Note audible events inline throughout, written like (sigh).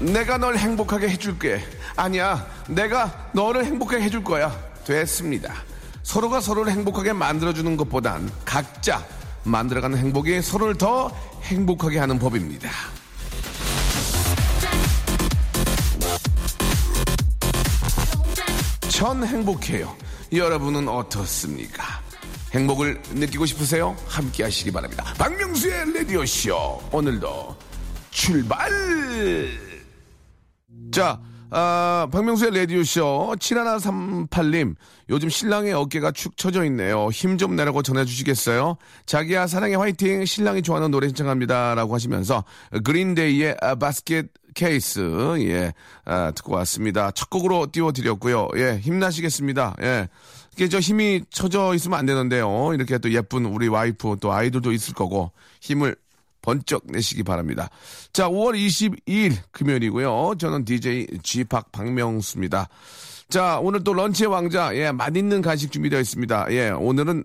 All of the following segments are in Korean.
내가 널 행복하게 해줄게. 아니야, 내가 너를 행복하게 해줄 거야. 됐습니다. 서로가 서로를 행복하게 만들어주는 것보단 각자 만들어가는 행복이 서로를 더 행복하게 하는 법입니다. 전 행복해요. 여러분은 어떻습니까? 행복을 느끼고 싶으세요? 함께 하시기 바랍니다. 박명수의 라디오쇼. 오늘도 출발! 자, 아, 박명수의 라디오쇼 7138님 요즘 신랑의 어깨가 축 처져 있네요. 힘 좀 내라고 전해주시겠어요? 자기야 사랑해 화이팅 신랑이 좋아하는 노래 신청합니다 라고 하시면서 그린데이의 아, 바스켓 케이스 예 아, 듣고 왔습니다. 첫 곡으로 띄워드렸고요. 예 힘나시겠습니다. 예 이게 저 힘이 처져 있으면 안 되는데요. 이렇게 또 예쁜 우리 와이프 또 아이들도 있을 거고 힘을 번쩍 내시기 바랍니다. 자, 5월 22일 금요일이고요. 저는 DJ G-Park 박명수입니다. 자, 오늘 또 런치의 왕자, 예, 맛있는 간식 준비되어 있습니다. 예, 오늘은,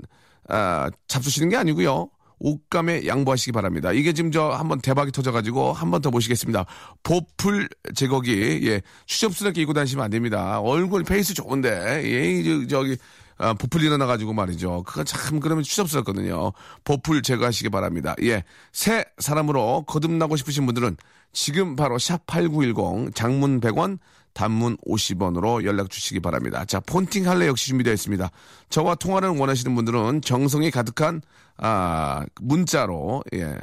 아, 잡수시는 게 아니고요. 옷감에 양보하시기 바랍니다. 이게 지금 저 한번 대박이 터져가지고 한 번더 모시겠습니다. 보풀 제거기, 예, 추접스럽게 입고 다니시면 안 됩니다. 얼굴 face 좋은데, 예, 저기, 아, 보풀 일어나가지고 말이죠. 그거 참 그러면 추접스럽거든요. 보풀 제거하시기 바랍니다. 예. 새 사람으로 거듭나고 싶으신 분들은 지금 바로 샵8910 장문 100원 단문 50원으로 연락 주시기 바랍니다. 자, 폰팅 할래 역시 준비되어 있습니다. 저와 통화를 원하시는 분들은 정성이 가득한 아, 문자로 예.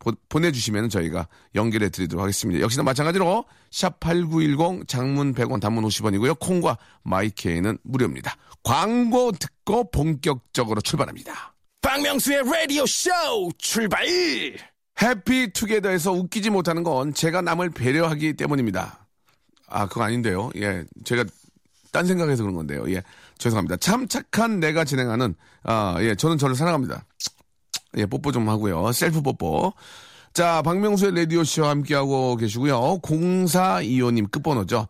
보, 내주시면 저희가 연결해 드리도록 하겠습니다. 역시나 마찬가지로 샵8910 장문 100원 단문 50원이고요. 콩과 마이케이는 무료입니다. 광고 듣고 본격적으로 출발합니다. 박명수의 라디오 쇼 출발! 해피 투게더에서 웃기지 못하는 건 제가 남을 배려하기 때문입니다. 아, 그거 아닌데요. 예, 제가 딴 생각해서 그런 건데요. 예, 죄송합니다. 참 착한 내가 진행하는, 아, 예, 저는 저를 사랑합니다. 예, 뽀뽀 좀 하고요. 셀프 뽀뽀. 자, 박명수의 라디오쇼 함께하고 계시고요. 0425님 끝번호죠.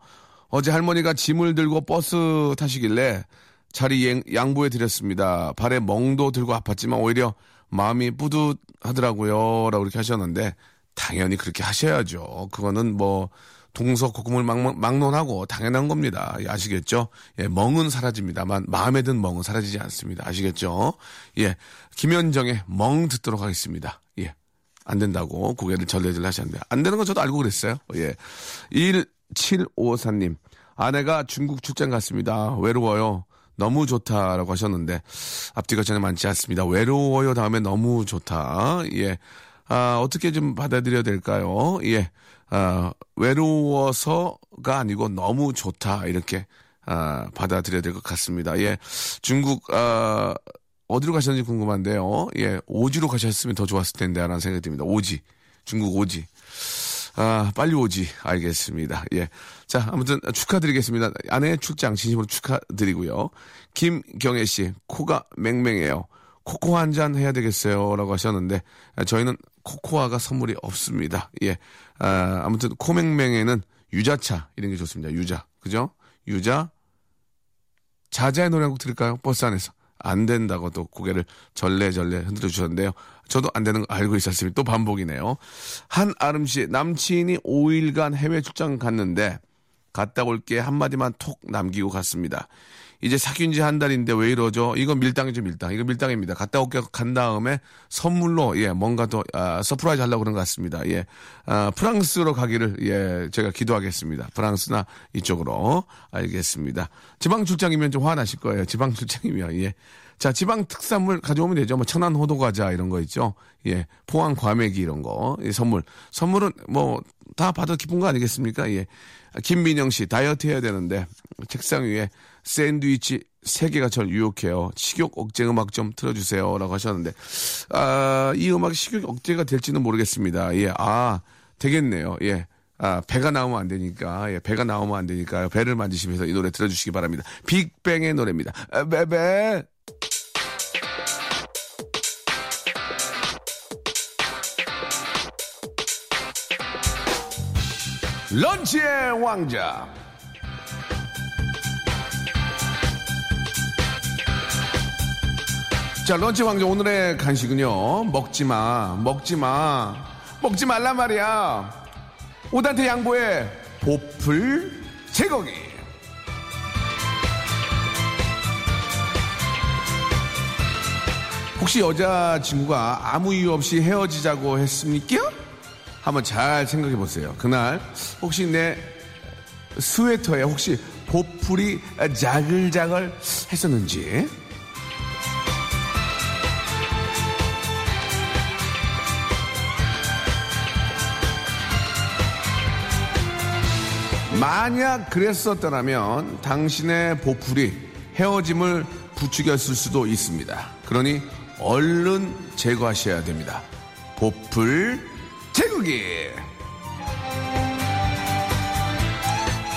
어제 할머니가 짐을 들고 버스 타시길래 자리 양보해 드렸습니다. 발에 멍도 들고 아팠지만 오히려 마음이 뿌듯하더라고요. 라고 이렇게 하셨는데 당연히 그렇게 하셔야죠. 그거는 뭐 동서고금을 막, 막론하고 당연한 겁니다. 예, 아시겠죠? 예, 멍은 사라집니다만 마음에 든 멍은 사라지지 않습니다. 아시겠죠? 예, 김현정의 멍 듣도록 하겠습니다. 예, 안 된다고 고개를 절레절 하셨는데 안 되는 건 저도 알고 그랬어요. 예, 1754님 아내가 중국 출장 갔습니다. 외로워요. 너무 좋다라고 하셨는데 앞뒤가 전혀 많지 않습니다. 외로워요 다음에 너무 좋다. 예. 아, 어떻게 좀 받아들여야 될까요? 예. 아, 외로워서가 아니고 너무 좋다. 이렇게 아, 받아들여야 될 것 같습니다. 예. 중국 아, 어디로 가셨는지 궁금한데요. 예. 오지로 가셨으면 더 좋았을 텐데 라는 생각이 듭니다. 오지. 중국 오지. 아, 빨리 오지. 알겠습니다. 예. 자, 아무튼 축하드리겠습니다. 아내 출장 진심으로 축하드리고요. 김경애 씨, 코가 맹맹해요. 코코 한잔 해야 되겠어요. 라고 하셨는데, 저희는 코코아가 선물이 없습니다. 예. 아, 아무튼 코맹맹에는 유자차, 이런 게 좋습니다. 유자. 그죠? 유자. 자자의 노래 한 곡 들을까요? 버스 안에서. 안 된다고 또 고개를 절레절레 흔들어 주셨는데요. 저도 안 되는 거 알고 있었습니다. 또 반복이네요. 한 아름 씨, 남친이 5일간 해외 출장 갔는데 갔다 올게 한마디만 톡 남기고 갔습니다. 이제 사귄 지 한 달인데 왜 이러죠? 이건 밀당이죠, 밀당. 이거 밀당입니다. 갔다 올게 간 다음에 선물로, 예, 뭔가 더, 아, surprise 하려고 그런 것 같습니다. 예, 아, 프랑스로 가기를, 예, 제가 기도하겠습니다. 프랑스나 이쪽으로. 알겠습니다. 지방 출장이면 좀 화나실 거예요. 지방 출장이면, 예. 자, 지방 특산물 가져오면 되죠. 뭐, 천안 호도 과자 이런 거 있죠. 예, 포항 과메기 이런 거. 예, 선물. 선물은 뭐, 다 받아 기쁜 거 아니겠습니까? 예. 김민영 씨, 다이어트 해야 되는데, 책상 위에 샌드위치 3개가 절 유혹해요. 식욕 억제 음악 좀 틀어주세요. 라고 하셨는데, 아, 이 음악이 식욕 억제가 될지는 모르겠습니다. 예, 아, 되겠네요. 예. 아, 배가 나오면 안 되니까, 예, 배가 나오면 안 되니까 배를 만지시면서 이 노래 들어주시기 바랍니다. 빅뱅의 노래입니다. 아, 베베. 런치의 왕자. 자, 런치 왕자 오늘의 간식은요. 먹지 마, 먹지 마, 먹지 말란 말이야. 오단테 양보해 보풀 제거기. 혹시 여자친구가 아무 이유 없이 헤어지자고 했습니까? 한번 잘 생각해 보세요. 그날 혹시 내 스웨터에 혹시 보풀이 자글자글 했었는지 만약 그랬었더라면 당신의 보풀이 헤어짐을 부추겼을 수도 있습니다. 그러니 얼른 제거하셔야 됩니다. 보풀 제거기.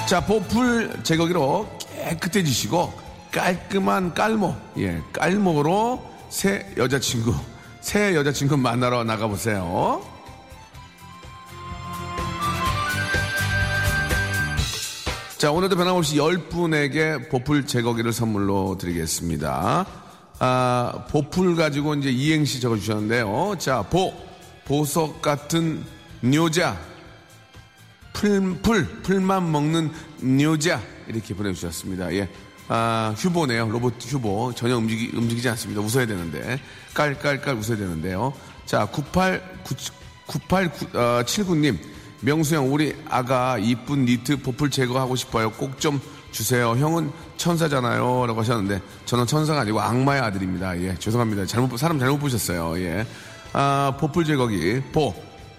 자, 보풀 제거기로 깨끗해지시고 깔끔한 깔모, 예, 깔모로 새 여자친구, 새 여자친구 만나러 나가보세요. 자, 오늘도 변함없이 10분에게 보풀 제거기를 선물로 드리겠습니다. 아, 보풀 가지고 이제 이행시 적어주셨는데요. 자, 보, 보석 같은 뇨자. 풀, 풀, 풀만 먹는 뇨자. 이렇게 보내주셨습니다. 예. 아, 휴보네요. 로봇 휴보. 전혀 움직이, 움직이지 않습니다. 웃어야 되는데. 깔깔깔 웃어야 되는데요. 자, 98, 9879님. 명수형, 우리 아가 이쁜 니트 보풀 제거하고 싶어요. 꼭 좀 주세요. 형은 천사잖아요. 라고 하셨는데, 저는 천사가 아니고 악마의 아들입니다. 예, 죄송합니다. 잘못, 사람 잘못 보셨어요. 예. 아, 보풀 제거기. 보.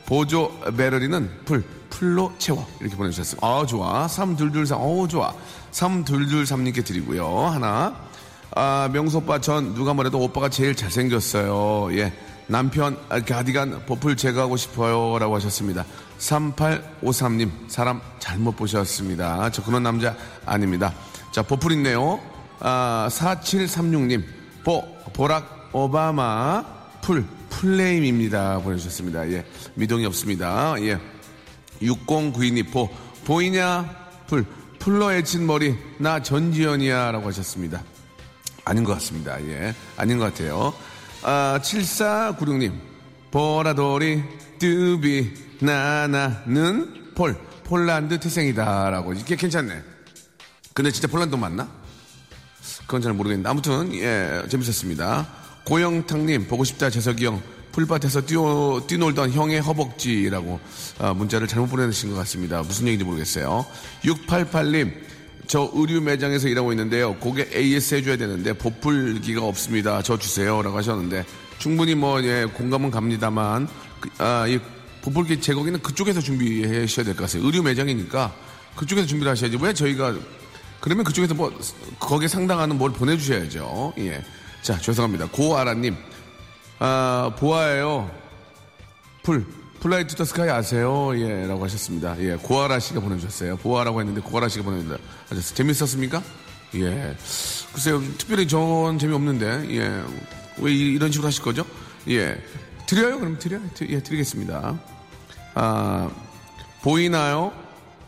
보조 배러리는 풀. full로 채워. 이렇게 보내주셨어요. 아, 좋아. 3223. 어우, 좋아. 3223님께 드리고요. 하나. 아, 명수 오빠 전 누가 뭐래도 오빠가 제일 잘생겼어요. 예. 남편 가디건 보풀 제거하고 싶어요. 라고 하셨습니다. 3853님, 사람 잘못 보셨습니다. 저 그런 남자 아닙니다. 자, 보풀 있네요. 아, 4736님, 보, 보락 오바마 풀, full name입니다. 보내주셨습니다. 예. 미동이 없습니다. 예. 6092님, 보, 보이냐? 풀, 풀러 헤친 머리, 나 전지현이야. 라고 하셨습니다. 아닌 것 같습니다. 예. 아닌 것 같아요. 아, 7496님, 보라돌이, 뚜비, 나나는 폴, 폴란드 태생이다 라고. 이게 괜찮네. 근데 진짜 폴란드 맞나? 그건 잘 모르겠는데. 아무튼, 예, 재밌었습니다. 고영탁님, 보고 싶다, 재석이 형. 풀밭에서 뛰어, 뛰놀던 형의 허벅지라고 아, 문자를 잘못 보내신 것 같습니다. 무슨 얘기인지 모르겠어요. 688님, 저 의류 매장에서 일하고 있는데요. 고개 AS 해줘야 되는데 보풀기가 없습니다. 저 주세요. 라고 하셨는데 충분히 뭐, 예, 공감은 갑니다만, 그, 아, 이 보풀기 제거기는 그쪽에서 준비해 하셔야 될 것 같아요. 의류 매장이니까 그쪽에서 준비를 하셔야지. 왜 저희가, 그러면 그쪽에서 뭐, 거기에 상당하는 뭘 보내주셔야죠. 예. 자, 죄송합니다. 고아라님, 아, 보아예요. 풀. Fly to the Sky 아세요? 예, 라고 하셨습니다. 예, 고아라 씨가 보내주셨어요. 보아라고 했는데 고아라 씨가 보내주셨어요. 재밌었습니까? 예. 글쎄요, 특별히 전 재미없는데, 예. 왜 이, 런 식으로 하실 거죠? 예. 드려요? 그럼 드려요? 예, 드리겠습니다. 아, 보이나요?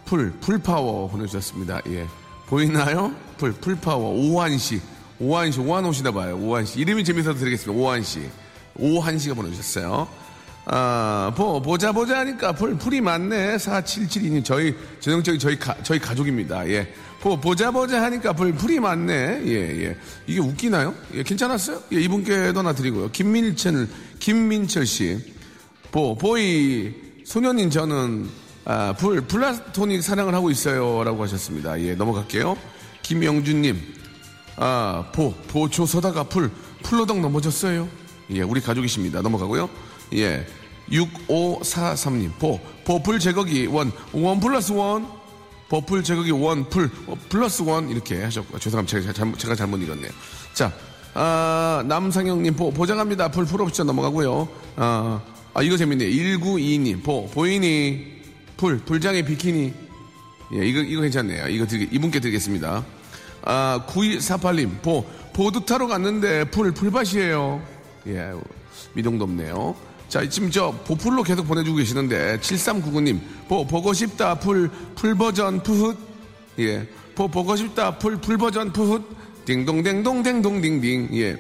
풀, full power 보내주셨습니다. 예. 보이나요? 풀, full power. 오한 씨. 오한 씨, 오한 오시나 봐요. 오한 씨. 이름이 재밌어서 드리겠습니다. 오한 씨. 오한 씨가 보내주셨어요. 아, 보, 보자, 보자 하니까 풀, 풀이 많네. 4772님. 저희, 전형적인 저희 가, 저희 가족입니다. 예. 보, 보자, 보자 하니까 풀, 풀이 많네. 예, 예. 이게 웃기나요? 예, 괜찮았어요? 예, 이분께도 하나 드리고요. 김민철, 김민철 씨. 보, boy, 소년인 저는, 아, 풀, platonic 사랑을 하고 있어요. 라고 하셨습니다. 예, 넘어갈게요. 김영준님. 아, 보, 보초 서다가 풀, 풀로덕 넘어졌어요. 예, 우리 가족이십니다. 넘어가고요. 예. 6543님, 보, 보풀 제거기 원, 원 플러스 원, 버풀 제거기 원, 풀, 어, 플러스 원, 이렇게 하셨고, 죄송합니다. 제가 잘못, 제가 잘못 읽었네요. 자, 아, 남상영님, 보, 보장합니다. 풀, 풀 옵션 넘어가고요. 아, 아, 이거 재밌네요. 1922님, 보, 보이니, 풀, 풀장의 비키니. 예, 이거, 이거 괜찮네요. 이거 드리, 이분께 드리겠습니다. 아, 9248님, 보, 보드 타러 갔는데 풀, 풀밭이에요. 예, 미동도 없네요. 자, 지금 저 보풀로 계속 보내주고 계시는데, 7399님, 보, 보고 싶다, 풀, 풀 버전, 푸훗. 예, 보, 보고 싶다, 풀, 풀 버전, 푸훗. 딩동댕동댕동딩딩. 예.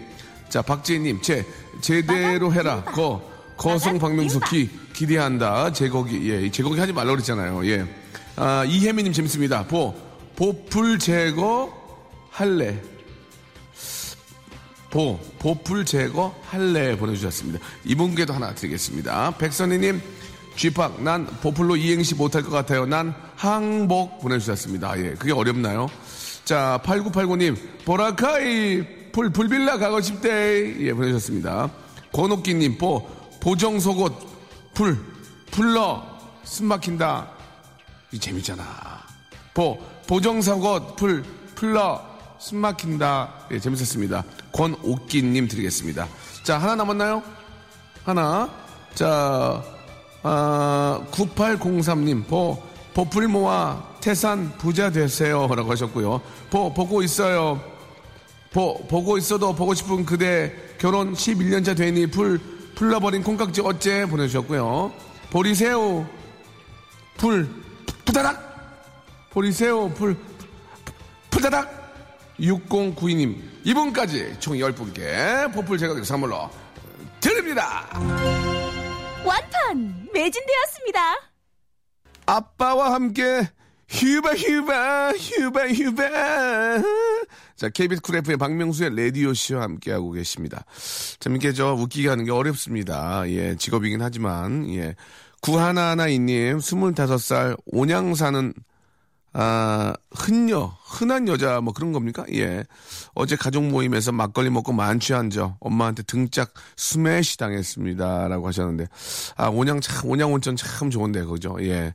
자, 박지혜님, 제, 제대로 해라. 거, 거성 박명수 기, 기대한다. 제거기, 예, 제거기 하지 말라고 그랬잖아요. 예. 아, 이혜미님 재밌습니다. 보, 보풀 제거 할래. 보, 보풀 제거 할래 보내주셨습니다. 이분께도 하나 드리겠습니다. 백선희님, 쥐팍, 난 보풀로 이행시 못할 것 같아요. 난 항복 보내주셨습니다. 예, 그게 어렵나요? 자, 8989님, 보라카이, 풀, 불빌라 가고 싶대. 예, 보내주셨습니다. 권옥기님, 보, 보정속옷, 풀, 풀러, 숨 막힌다. 이 재밌잖아. 보, 보정속옷, 풀, 풀러, 숨 막힌다. 예, 재밌었습니다. 권옥기님 드리겠습니다. 자, 하나 남았나요? 하나. 자, 아, 9803님, 보, 보풀 모아 태산 부자 되세요. 라고 하셨고요. 보, 보고 있어요. 보, 보고 있어도 보고 싶은 그대 결혼 11년차 되니 풀, 풀러버린 콩깍지 어째 보내주셨고요. 보리새우, 풀, 푸다닥! 보리새우, 풀, 푸다닥! 6092님, 이분까지 총 10분께 보풀 제가 선물로 드립니다! 완판! 매진되었습니다. 아빠와 함께 휴바 휴바 휴바 휴바 자 KBS 쿨 FM의 박명수의 라디오쇼와 함께하고 계십니다. 참 이렇게 저 웃기게 하는 게 어렵습니다. 예 직업이긴 하지만 예 구하나하나 이님 25살 온양 사는 아, 흔여, 흔한 여자 뭐 그런 겁니까? 예. 어제 가족 모임에서 막걸리 먹고 만취한 저 엄마한테 등짝 스매시 당했습니다. 라고 하셨는데, 아, 온양 참, 온양 온천 참 좋은데, 그죠? 예.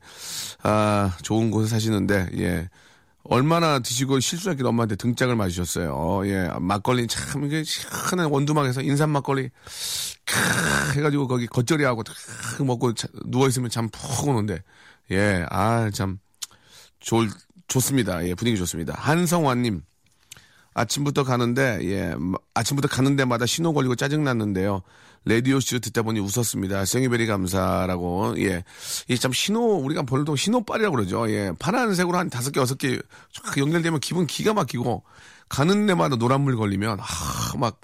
아, 좋은 곳에 사시는데, 예. 얼마나 드시고 실수했길래 엄마한테 등짝을 맞으셨어요. 예. 막걸리 참, 이게 시원한 원두막에서 인삼 막걸리, 크 해가지고 거기 겉절이하고 탁 먹고 누워있으면 잠푹 오는데, 예. 아, 참. 좋, 좋습니다. 예, 분위기 좋습니다. 한성환님, 아침부터 가는데, 예, 아침부터 가는 데마다 신호 걸리고 짜증났는데요. 레디오쇼 듣다 보니 웃었습니다. 생이베리 감사라고, 예. 이 참 신호, 우리가 보통 신호빨이라고 그러죠. 예. 파란색으로 한 다섯 개, 여섯 개 쫙 연결되면 기분 기가 막히고, 가는 데마다 노란물 걸리면, 아, 막,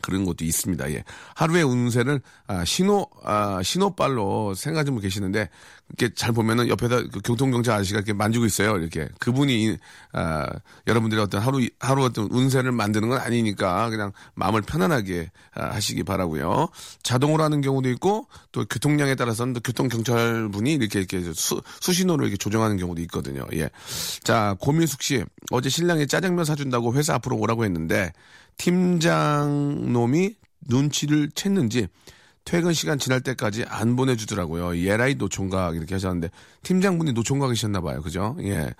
그런 것도 있습니다. 예. 하루의 운세를 아, 신호 아, 신호빨로 생각하는 분 계시는데 이렇게 잘 보면은 옆에서 그 교통경찰 아저씨가 이렇게 만지고 있어요. 이렇게 그분이 아, 여러분들의 어떤 하루 하루 어떤 운세를 만드는 건 아니니까 그냥 마음을 편안하게 아, 하시기 바라고요. 자동으로 하는 경우도 있고 또 교통량에 따라서는 또 교통경찰 분이 이렇게 이렇게 수, 수신호를 이렇게 조정하는 경우도 있거든요. 예. 자 고민숙 씨 어제 신랑이 짜장면 사준다고 회사 앞으로 오라고 했는데 팀장 놈이 눈치를 챘는지 퇴근 시간 지날 때까지 안 보내주더라고요. 예라이 노총각 이렇게 하셨는데 팀장분이 노총각이셨나 봐요. 그죠? 예.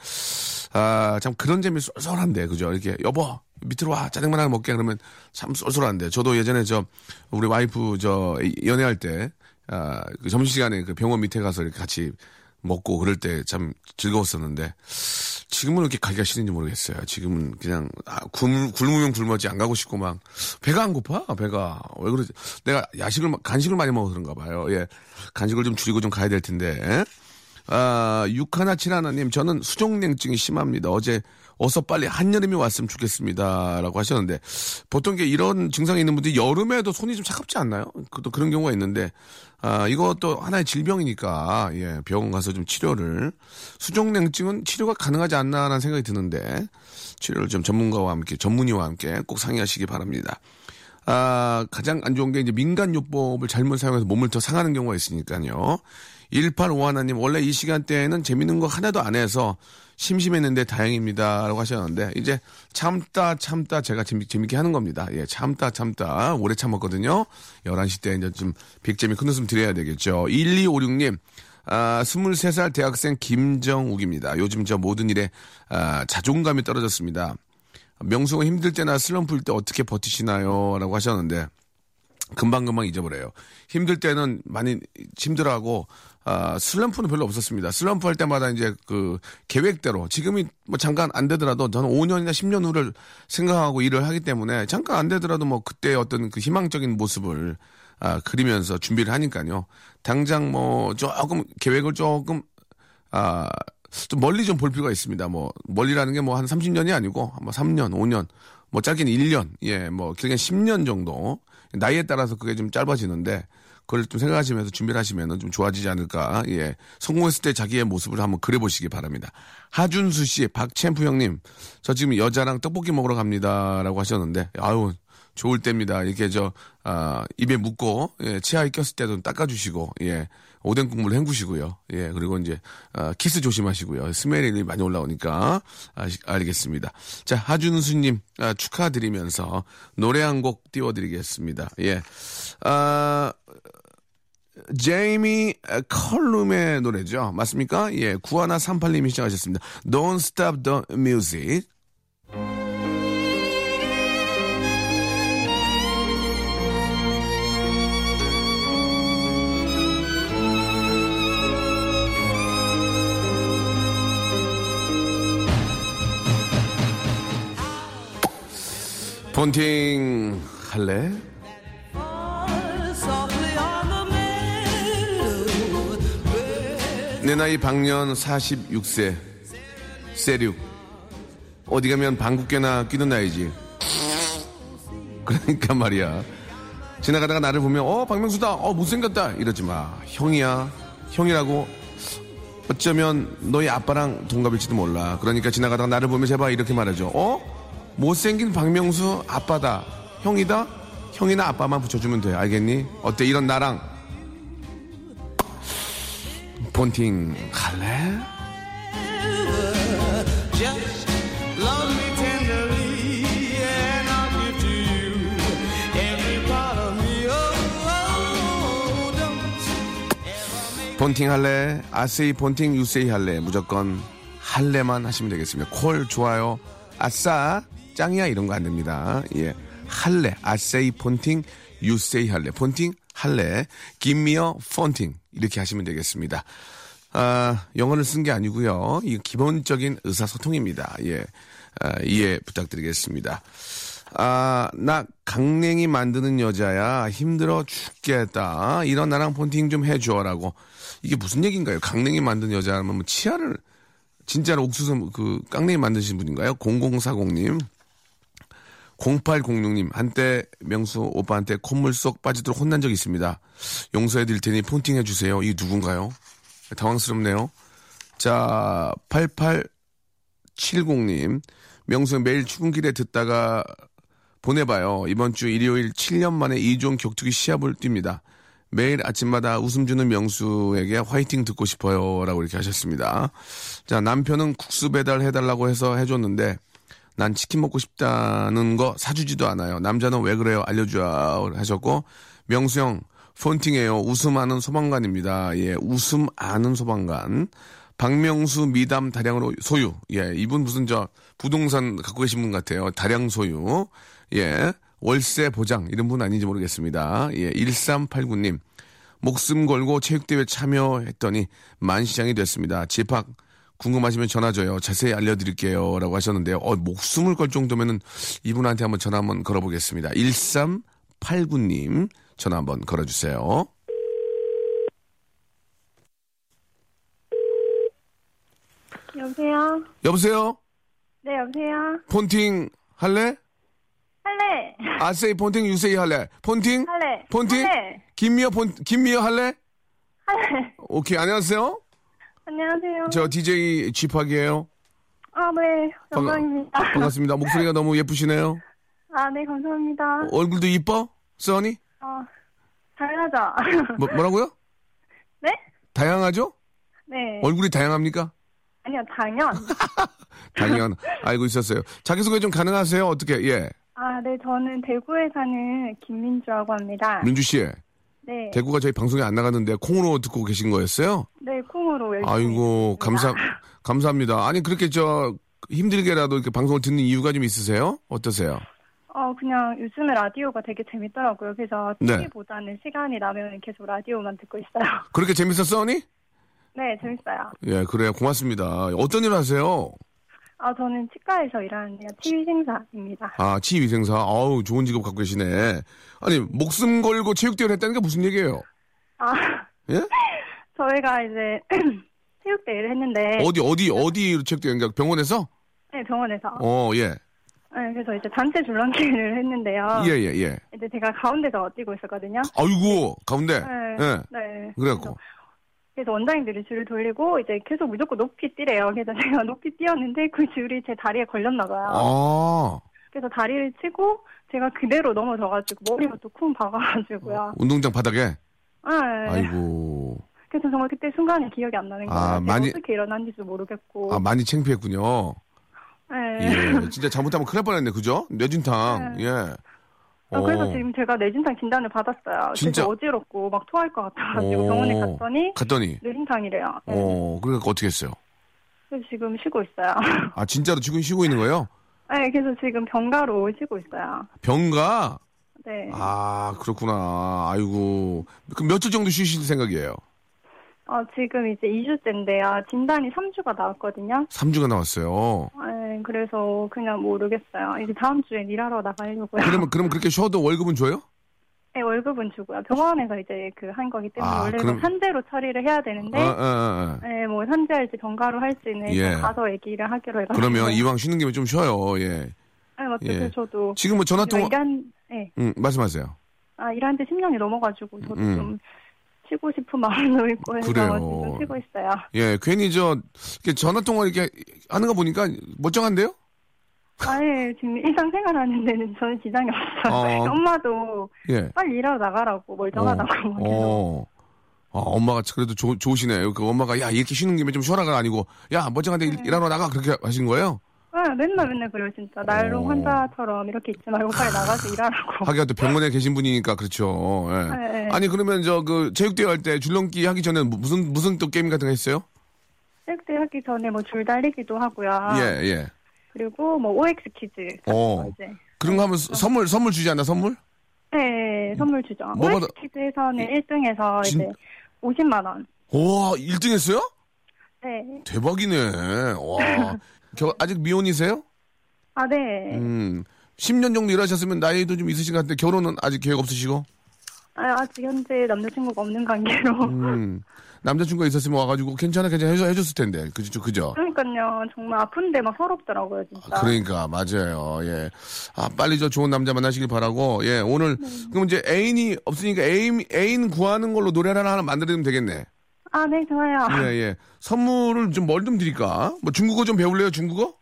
아, 참 그런 재미 쏠쏠한데 그죠? 이렇게 여보 밑으로 와 짜장면 하나 먹게 그러면 참 쏠쏠한데 저도 예전에 저 우리 와이프 저 연애할 때 아, 그 점심시간에 그 병원 밑에 가서 이렇게 같이 먹고 그럴 때 참 즐거웠었는데 지금은 이렇게 가기가 싫은지 모르겠어요. 지금은 그냥 아, 굶, 굶으면 굶었지 안 가고 싶고 막 배가 안 고파 배가 왜 그러지? 내가 야식을 간식을 많이 먹어서 그런가 봐요. 예 간식을 좀 줄이고 좀 가야 될 텐데. 아, 육하나 칠하나님, 저는 수족냉증이 심합니다. 어제 어서 빨리 한여름이 왔으면 좋겠습니다. 라고 하셨는데, 보통 게 이런 증상이 있는 분들이 여름에도 손이 좀 차갑지 않나요? 또 그런 경우가 있는데, 아, 이것도 하나의 질병이니까, 예, 병원 가서 좀 치료를. 수족냉증은 치료가 가능하지 않나라는 생각이 드는데, 치료를 좀 전문가와 함께, 전문의와 함께 꼭 상의하시기 바랍니다. 아, 가장 안 좋은 게 이제 민간요법을 잘못 사용해서 몸을 더 상하는 경우가 있으니까요. 1851님, 원래 이 시간대에는 재밌는 거 하나도 안 해서 심심했는데 다행입니다. 라고 하셨는데, 이제 참다, 참다 제가 재밌, 재밌게 하는 겁니다. 예, 참다, 참다. 오래 참았거든요. 11시 때 이제 좀 빅재미 큰 웃음 드려야 되겠죠. 1256님, 아, 23살 대학생 김정욱입니다. 요즘 저 모든 일에 아, 자존감이 떨어졌습니다. 명수가 힘들 때나 슬럼프일 때 어떻게 버티시나요? 라고 하셨는데, 금방금방 잊어버려요. 힘들 때는 많이 힘들어하고, 아, 슬럼프는 별로 없었습니다. 슬럼프 할 때마다 이제 그 계획대로 지금이 뭐 잠깐 안 되더라도 저는 5년이나 10년 후를 생각하고 일을 하기 때문에 잠깐 안 되더라도 뭐 그때 어떤 그 희망적인 모습을 아, 그리면서 준비를 하니까요. 당장 뭐 조금 계획을 조금 아, 좀 멀리 좀 볼 필요가 있습니다. 뭐 멀리라는 게 뭐 한 30년이 아니고 뭐 3년, 5년, 뭐 짧게는 1년, 예, 뭐 길게 10년 정도 나이에 따라서 그게 좀 짧아지는데 그걸 좀 생각하시면서 준비를 하시면 좀 좋아지지 않을까. 예. 성공했을 때 자기의 모습을 한번 그려보시기 바랍니다. 하준수 씨, 박챔프 형님, 저 지금 여자랑 떡볶이 먹으러 갑니다. 라고 하셨는데, 아유, 좋을 때입니다. 이렇게 저, 아, 입에 묻고, 예, 치아에 꼈을 때도 닦아주시고, 예. 오뎅 국물 헹구시고요. 예, 그리고 이제, 아, 키스 조심하시고요. 스멜이 많이 올라오니까, 아, 알겠습니다. 자, 하준수님, 아, 축하드리면서 노래 한 곡 띄워드리겠습니다. 예. 아, 제이미 컬룸의 노래죠. 맞습니까? 예, 구하나 38님이 시작하셨습니다. Don't Stop the Music. 폰팅 할래? 내 나이 방년 46세. 세륙. 어디 가면 방귀깨나 끼는 나이지. 그러니까 말이야. 지나가다가 나를 보면 어 박명수다. 어 못생겼다. 이러지 마. 형이야. 형이라고. 어쩌면 너희 아빠랑 동갑일지도 몰라. 그러니까 지나가다가 나를 보면 제발 이렇게 말해줘. 어 못생긴 박명수 아빠다. 형이다? 형이나 아빠만 붙여주면 돼. 알겠니? 어때? 이런 나랑 본팅 갈래? 본팅 할래? 아세이 본팅 유세이 할래? 무조건 할래만 하시면 되겠습니다. 콜 좋아요. 아싸 짱이야 이런 거 안 됩니다. 예. 할래, 아세이 폰팅, 유세이 할래, 폰팅, 할래, 김미어 폰팅 이렇게 하시면 되겠습니다. 아, 영어를 쓴 게 아니고요. 이 기본적인 의사소통입니다. 예. 아, 이해 부탁드리겠습니다. 아, 나 강냉이 만드는 여자야. 힘들어 죽겠다. 이런 나랑 폰팅 좀 해줘라고. 이게 무슨 얘기인가요? 강냉이 만드는 여자라면 뭐 치아를 진짜로 옥수수 그 깡냉이 만드신 분인가요? 0040님. 0806님, 한때 명수 오빠한테 콧물 쏙 빠지도록 혼난 적 있습니다. 용서해 드릴 테니 폰팅 해주세요. 이 누군가요? 당황스럽네요. 자, 8870님, 명수 매일 출근길에 듣다가 보내봐요. 이번 주 일요일 7년 만에 2종 격투기 시합을 뜁니다. 매일 아침마다 웃음 주는 명수에게 화이팅 듣고 싶어요. 라고 이렇게 하셨습니다. 자, 남편은 국수 배달 해달라고 해서 해줬는데, 난 치킨 먹고 싶다는 거 사주지도 않아요. 남자는 왜 그래요? 알려줘. 하셨고, 명수 형, 폰팅해요. 웃음 하는 소방관입니다. 예, 웃음 아는 소방관. 박명수 미담 다량으로 소유. 예, 이분 무슨 저 부동산 갖고 계신 분 같아요. 다량 소유. 예, 월세 보장. 이런 분 아닌지 모르겠습니다. 예, 1389님. 목숨 걸고 체육대회 참여했더니 만시장이 됐습니다. 집합 궁금하시면 전화 줘요. 자세히 알려드릴게요. 라고 하셨는데요. 어, 목숨을 걸 정도면은 이분한테 한번 전화 한번 걸어보겠습니다. 1389님 전화 한번 걸어주세요. 여보세요? 여보세요? 네, 여보세요? 폰팅 할래? 할래. 아세이 폰팅 유세이 할래? 폰팅? 할래. 폰팅? 할래. 김미어 폰, 김미어 할래? 할래. 오케이, 안녕하세요. 안녕하세요. 저 DJ 쥐팍이에요. 아, 네. 영광입니다. 반갑습니다. 목소리가 너무 예쁘시네요. 아, 네, 감사합니다. 얼굴도 이뻐? 써니? 어, 당연하죠. (laughs) 뭐, 뭐라고요? 네? 다양하죠? 네. 얼굴이 다양합니까? 아니요, 당연. (laughs) 당연 알고 있었어요. 자기소개 좀 가능하세요? 어떻게? 예. 아, 네, 저는 대구에 사는 김민주라고 합니다. 민주 씨, 네. 대구가 저희 방송에 안 나갔는데 콩으로 듣고 계신 거였어요? 네, 콩으로. 아이고. 감사 감사합니다. 아니 그렇게 저 힘들게라도 이렇게 방송을 듣는 이유가 좀 있으세요? 어떠세요? 어, 그냥 요즘에 라디오가 되게 재밌더라고요. 그래서 네. TV보다는 시간이 나면 계속 라디오만 듣고 있어요. 그렇게 재밌었어, 언니? 네, 재밌어요. 예, 그래요. 고맙습니다. 어떤 일 하세요? 아, 저는 치과에서 일하는데요. 치위생사입니다. 아, 치위생사. 아우, 좋은 직업 갖고 계시네. 아니, 목숨 걸고 체육대회를 했다는 게 무슨 얘기예요? 아, 예? (laughs) 저희가 이제 (clears throat) 체육대회를 했는데, 어디, 어디, 어디 체육대회? 그러니까 병원에서? 네, 병원에서. 어, 예. 네, 그래서 이제 단체 줄넘기를 (laughs) 했는데요. 예, 예, 예. 이제 제가 가운데서 뛰고 있었거든요. 아이고, 가운데. 네. 예. 네. 그래갖고. 그래서 원장님들이 줄을 돌리고 이제 계속 무조건 높이 뛰래요. 그래서 (laughs) 제가 높이 뛰었는데 그 줄이 제 다리에 걸렸나 봐요. 아, 그래서 다리를 치고 제가 그대로 넘어져가지고 머리가 또쿵 박아가지고요. 운동장 바닥에? 네. 아이고. 그래서 정말 그때 순간이 기억이 안 나는 거예요. 아, 많이- 어떻게 일어난지도 모르겠고. 아, 많이 창피했군요. 네. 예. 진짜 잘못하면 큰일 날 뻔했네. 그죠? 뇌진탕. 네. 예. 아, 그래서 어. 지금 제가 뇌진탕 진단을 받았어요. 진짜? 어지럽고 막 토할 것 같아가지고 오. 병원에 갔더니 갔더니. 뇌진탕이래요. 네. 어, 그러니까 어떻게 했어요? 그래서 지금 쉬고 있어요. (laughs) 아, 진짜로 지금 쉬고 있는 거예요? 네, 그래서 지금 병가로 쉬고 있어요. 병가? 네. 아, 그렇구나. 아이고. 그럼 며칠 정도 쉬실 생각이에요? 어, 지금 이제 2주째인데요. 진단이 3주가 나왔거든요. 3주가 나왔어요. 네, 그래서 그냥 모르겠어요. 이제 다음 주에 일하러 나가려고요. 그러면, 그럼 그렇게 쉬어도 월급은 줘요? 네, 월급은 주고요. 병원에서 이제 그 한 거기 때문에 아, 원래는 그럼- 산재로 처리를 해야 되는데, 어, 어, 어, 어. 네, 뭐 산재할지 병가로 할지는 예. 가서 얘기를 하기로 해가지고. 그러면 이왕 쉬는 김에 좀 쉬어요. 예. 네, 어쨌든 예. 저도 지금 뭐 전화 통화, 일한, 네, 응, 말씀하세요. 아, 일한 지 10년이 넘어가지고 저도 음. 좀 쉬고 싶은 마음도 있고 (laughs) 해서 그래요. 지금 쉬고 있어요. 예, 괜히 저, 전화 통화 이렇게 하는 거 보니까 멀쩡한데요? 아예 지금 일상생활 하는 데는 저는 지장이 없어요. 어. (laughs) 엄마도 예. 빨리 일하러 나가라고 멀쩡하다고 막 계속. 어. 아, 엄마가 그래도 좋, 좋으시네요. 그 엄마가 야 이렇게 쉬는 김에 좀 쉬어라가 아니고 야 멀쩡한데 일- 일하러 나가 그렇게 하신 거예요? 아, 맨날 맨날 그래요 진짜 날로 어. 환자처럼 이렇게 있지 말고 빨리 나가서 일하라고. (laughs) 하기가 또 병원에 계신 분이니까 그렇죠. 예. 네. 아니 그러면 저 그 체육대회 할 때 줄넘기 하기 전에 무- 무슨 무슨 또 게임 같은 거 했어요? 체육대 하기 전에 뭐 줄 달리기도 하고요. 예 예. 그리고 뭐 OX 퀴즈. 어. 이제. 그런 거 하면 서- 선물 선물 주지 않나 선물? 네, 선물 주죠. 뭐 OX 받아- 퀴즈에서는 1등해서 진- 이제 50만 원. 와 1등 했어요? 네. 대박이네. 와. (laughs) 겨- 아직 미혼이세요? 아, 네. 음. 10년 정도 일하셨으면 나이도 좀 있으신 것 같은데 결혼은 아직 계획 없으시고? 아, 아직 현재 남자친구가 없는 관계로. 음. 남자친구가 있었으면 와가지고 괜찮아 괜찮아 해줘, 해줬을 텐데 그죠 그죠? 그러니까요. 정말 아픈데 막 서럽더라고요, 진짜. 그러니까 맞아요. 예. 아 빨리 저 좋은 남자 만나시길 바라고. 예 오늘 네. 그럼 이제 애인이 없으니까 애인 애인 구하는 걸로 노래를 하나 만들어주면 되겠네. 아, 네, 좋아요. 예 예. 선물을 좀 뭘 좀 드릴까? 뭐 중국어 좀 배울래요 중국어?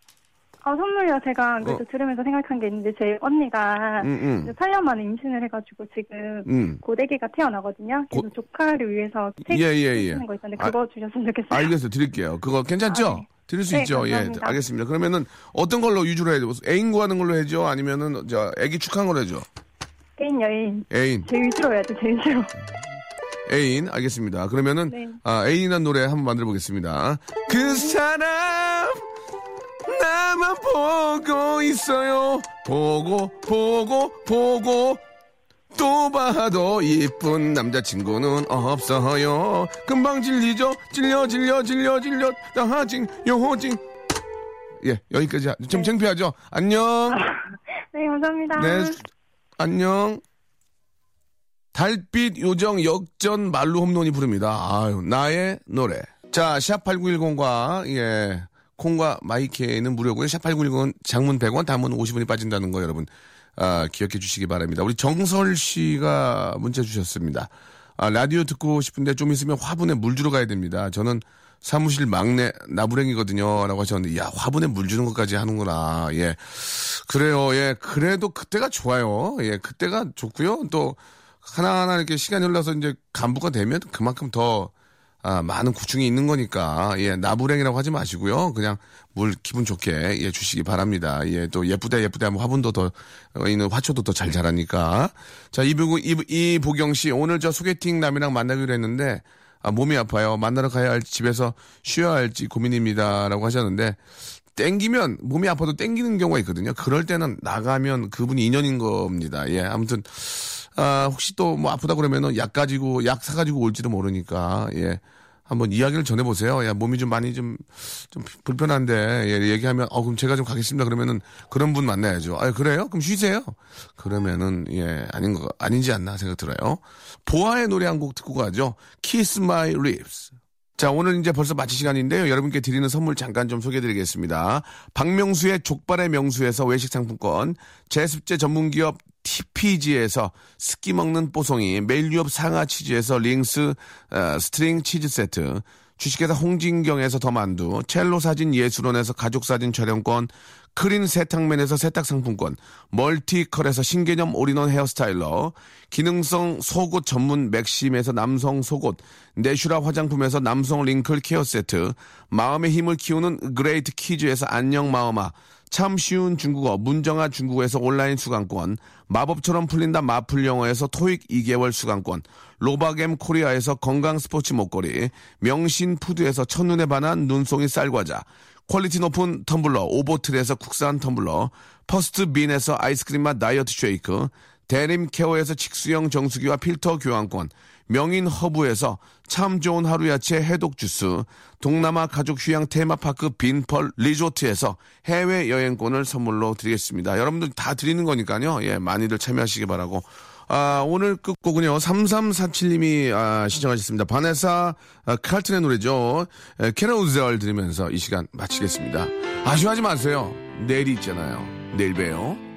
아, 선물요. 제가 안 그래도 어. 들으면서 생각한 게 있는데, 제 언니가 응 이제 응. 8년 만에 임신을 해가지고 지금 응. 고데기가 태어나거든요. 그래서 고- 조카를 위해서 책 예, 예, 예. 쓰는 거 있었는데 아, 그거 주셨으면 좋겠어요. 알겠어요. 드릴게요. 그거 괜찮죠? 아, 네. 드릴 수 네, 있죠. 예, 감사합니다. 알겠습니다. 그러면은 어떤 걸로 위주로 해야죠? 애인 구하는 걸로 해죠? 아니면은 저 애기 축하한 걸로 해죠? 개인 여인. 애인, 제 위주로 해야죠, 제 위주로. 애인, 알겠습니다. 그러면은 네. 아, 애인이라는 노래 한번 만들어 보겠습니다. 그 사람 나만 보고 있어요. 보고 보고 보고 또 봐도 이쁜 남자친구는 없어요. 금방 질리죠? 질려 질려 질려 질려 나징 요징 예 여기까지 하- 좀 창피하죠? 안녕. 네, 감사합니다. 네, 안녕. 달빛 요정 역전 말루 홈런이 부릅니다. 아유, 나의 노래. 자, 샵8910과, 예, 콩과 마이케이는 무료고요. 샵8910은 장문 100원, 단문 50원이 빠진다는 거 여러분, 아, 기억해 주시기 바랍니다. 우리 정설 씨가 문자 주셨습니다. 아, 라디오 듣고 싶은데 좀 있으면 화분에 물 주러 가야 됩니다. 저는 사무실 막내 나부랭이거든요. 라고 하셨는데, 야, 화분에 물 주는 것까지 하는구나. 예. 그래요. 예. 그래도 그때가 좋아요. 예. 그때가 좋고요. 또 하나하나 이렇게 시간이 흘러서 이제 간부가 되면 그만큼 더 아, 많은 구충이 있는 거니까 예 나부랭이라고 하지 마시고요. 그냥 물 기분 좋게 예 주시기 바랍니다. 예 또 예쁘다 예쁘다 하면 화분도 더 어, 있는 화초도 더 잘 자라니까. 자 이보고 이, 이보경 씨 오늘 저 소개팅 남이랑 만나기로 했는데 아, 몸이 아파요. 만나러 가야 할지 집에서 쉬어야 할지 고민입니다라고 하셨는데 땡기면 몸이 아파도 땡기는 경우가 있거든요. 그럴 때는 나가면 그분이 인연인 겁니다. 예, 아무튼 아, 혹시 또 뭐 아프다 그러면은 약 가지고 약 사가지고 올지도 모르니까 예. 한번 이야기를 전해보세요. 야, 몸이 좀 많이 좀, 좀 불편한데, 예, 얘기하면, 어, 그럼 제가 좀 가겠습니다. 그러면은 그런 분 만나야죠. 아, 그래요? 그럼 쉬세요. 그러면은, 예, 아닌 거, 아닌지 않나 생각 들어요. 보아의 노래 한 곡 듣고 가죠. Kiss My Lips. 자, 오늘 이제 벌써 마칠 시간인데요. 여러분께 드리는 선물 잠깐 좀 소개해 드리겠습니다. 박명수의 족발의 명수에서 외식 상품권, 제습제 전문기업 TPG에서 습기 먹는 뽀송이, 매일 유업 상하 치즈에서 링스 어, 스트링 치즈 세트, 주식회사 홍진경에서 더 만두, 첼로 사진 예술원에서 가족 사진 촬영권, 크린 세탁맨에서 세탁 상품권, 멀티컬에서 신개념 올인원 헤어스타일러, 기능성 속옷 전문 맥심에서 남성 속옷, 내슈라 화장품에서 남성 wrinkle care 세트, 마음의 힘을 키우는 그레이트 키즈에서 안녕 마음아, 참 쉬운 중국어 문정아 중국어에서 온라인 수강권 마법처럼 풀린다 마풀 영어에서 토익 2개월 수강권 로바겜 코리아에서 건강 스포츠 목걸이 명신 푸드에서 첫눈에 반한 눈송이 쌀과자 퀄리티 높은 텀블러 오보틀에서 국산 텀블러 퍼스트 빈에서 아이스크림 맛 다이어트 쉐이크 데림 케어에서 직수형 정수기와 필터 교환권 명인 허브에서 참 좋은 하루 야채 해독 주스, 동남아 가족 휴양 테마파크 빈펄 리조트에서 해외 여행권을 선물로 드리겠습니다. 여러분들 다 드리는 거니까요. 예, 많이들 참여하시기 바라고. 아, 오늘 끝곡은요, 3347님이 아, 신청하셨습니다. 바네사 아, 칼튼의 노래죠. 캐나우젤 들으면서 이 시간 마치겠습니다. 아쉬워하지 마세요. 내일이 있잖아요. 내일 봬요.